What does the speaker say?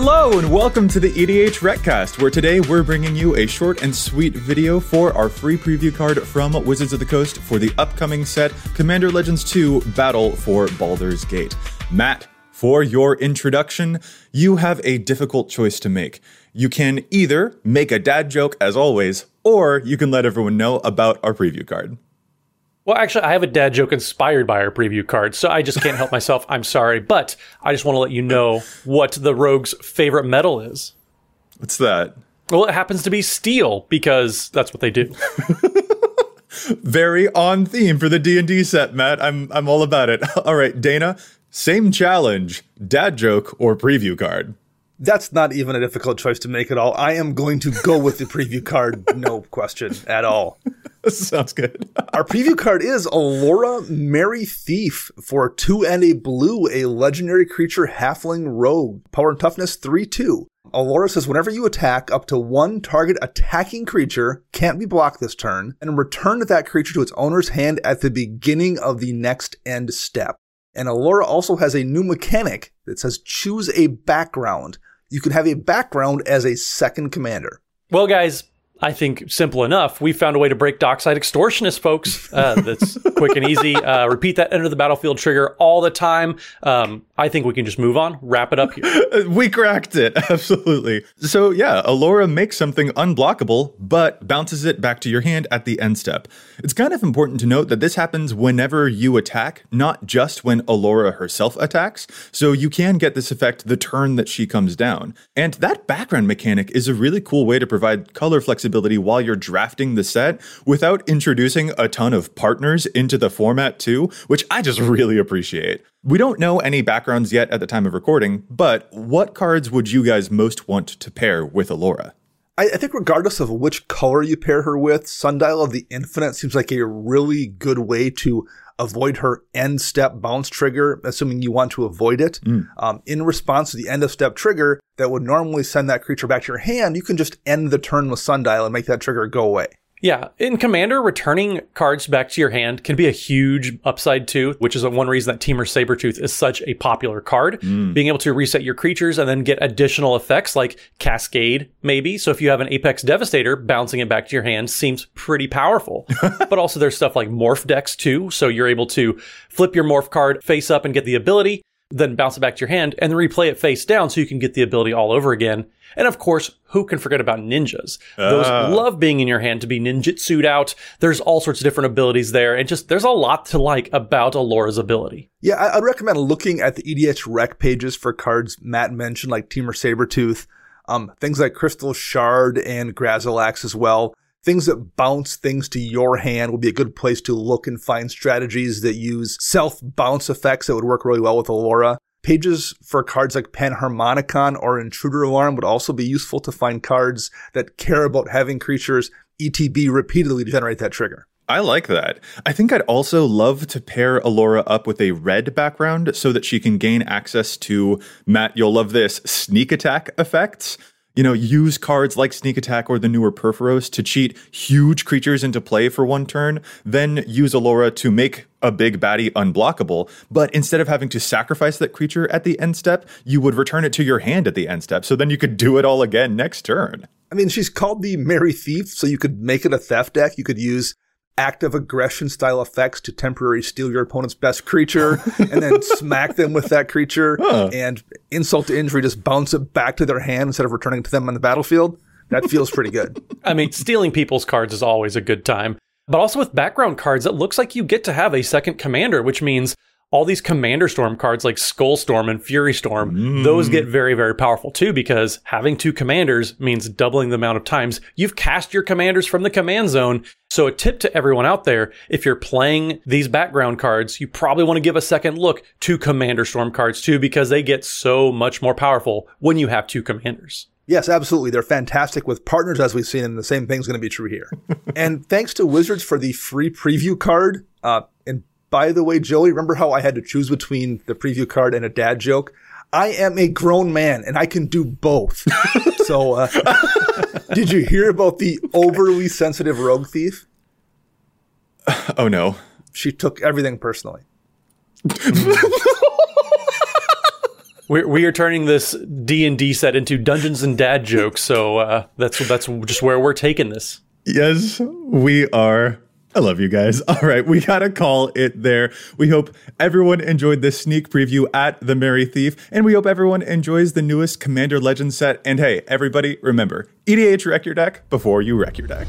Hello and welcome to the EDHRECast, where today we're bringing you a short and sweet video for our free preview card from Wizards of the Coast for the upcoming set Commander Legends 2 Battle for Baldur's Gate. Matt, for your introduction, you have a difficult choice to make. You can either make a dad joke as always, or you can let everyone know about our preview card. Well, actually, I have a dad joke inspired by our preview card, so I just can't help myself. I'm sorry, but I just want to let you know what the rogue's favorite metal is. What's that? Well, it happens to be steel because that's what they do. Very on theme for the D&D set, Matt. I'm I'm all about it. All right, Dana, same challenge, dad joke or preview card. That's not even a difficult choice to make at all. I am going to go with the preview card, no question at all. Sounds good. Our preview card is Alora Merry Thief for two and a blue, a legendary creature halfling rogue. Power and toughness 3 2. Alora says whenever you attack, up to one target attacking creature can't be blocked this turn, and return that creature to its owner's hand at the beginning of the next end step. And Alora also has a new mechanic that says choose a background. You can have a background as a second commander. Well, guys, I think simple enough. We found a way to break dockside extortionists, folks. Uh, that's quick and easy. Uh, repeat that enter the battlefield trigger all the time. Um, I think we can just move on, wrap it up here. we cracked it. Absolutely. So, yeah, Alora makes something unblockable, but bounces it back to your hand at the end step. It's kind of important to note that this happens whenever you attack, not just when Alora herself attacks. So, you can get this effect the turn that she comes down. And that background mechanic is a really cool way to provide color flexibility flexibility while you're drafting the set without introducing a ton of partners into the format too, which I just really appreciate. We don't know any backgrounds yet at the time of recording, but what cards would you guys most want to pair with Alora? I, I think regardless of which color you pair her with, Sundial of the Infinite seems like a really good way to avoid her end step bounce trigger, assuming you want to avoid it. Mm. Um, in response to the end of step trigger that would normally send that creature back to your hand, you can just end the turn with Sundial and make that trigger go away. Yeah, in Commander, returning cards back to your hand can be a huge upside too, which is one reason that Temur Sabertooth is such a popular card. Mm. Being able to reset your creatures and then get additional effects like Cascade, maybe. So if you have an Apex Devastator, bouncing it back to your hand seems pretty powerful. but also there's stuff like Morph decks too, so you're able to flip your Morph card face up and get the ability then bounce it back to your hand and then replay it face down so you can get the ability all over again. And of course, who can forget about ninjas? Uh. Those ah. love being in your hand to be ninjutsued out. There's all sorts of different abilities there, and just there's a lot to like about Alora's ability. Yeah, I'd recommend looking at the EDHREC pages for cards Matt mentioned, like Temur Sabertooth, um, things like Crystal Shard and Grazilaxx as well things that bounce things to your hand would be a good place to look and find strategies that use self bounce effects that would work really well with Alora. Pages for cards like Panharmonicon or Intruder Alarm would also be useful to find cards that care about having creatures ETB repeatedly to generate that trigger. I like that. I think I'd also love to pair Alora up with a red background so that she can gain access to, Matt, you'll love this, sneak attack effects you know, use cards like Sneak Attack or the newer Purphoros to cheat huge creatures into play for one turn, then use Alora to make a big baddie unblockable. But instead of having to sacrifice that creature at the end step, you would return it to your hand at the end step. So then you could do it all again next turn. I mean, she's called the Merry Thief, so you could make it a theft deck. You could use Act of Aggression style effects to temporarily steal your opponent's best creature and then smack them with that creature huh. and insult to injury just bounce it back to their hand instead of returning to them on the battlefield. That feels pretty good. I mean, stealing people's cards is always a good time. But also with background cards, it looks like you get to have a second commander, which means all these Commander Storm cards like Skull Storm and Fury Storm, mm. those get very, very powerful too because having two commanders means doubling the amount of times you've cast your commanders from the command zone. So, a tip to everyone out there if you're playing these background cards, you probably want to give a second look to Commander Storm cards too because they get so much more powerful when you have two commanders. Yes, absolutely. They're fantastic with partners, as we've seen, and the same thing's going to be true here. and thanks to Wizards for the free preview card. Uh, and by the way, Joey, remember how I had to choose between the preview card and a dad joke? I am a grown man and I can do both. so, uh, did you hear about the overly sensitive rogue thief? Oh no. She took everything personally. We're, we are turning this D and D set into Dungeons and Dad jokes, so uh, that's that's just where we're taking this. Yes, we are. I love you guys. All right, we gotta call it there. We hope everyone enjoyed this sneak preview at the Merry Thief, and we hope everyone enjoys the newest Commander Legends set. And hey, everybody, remember EDHREC your deck before you wreck your deck.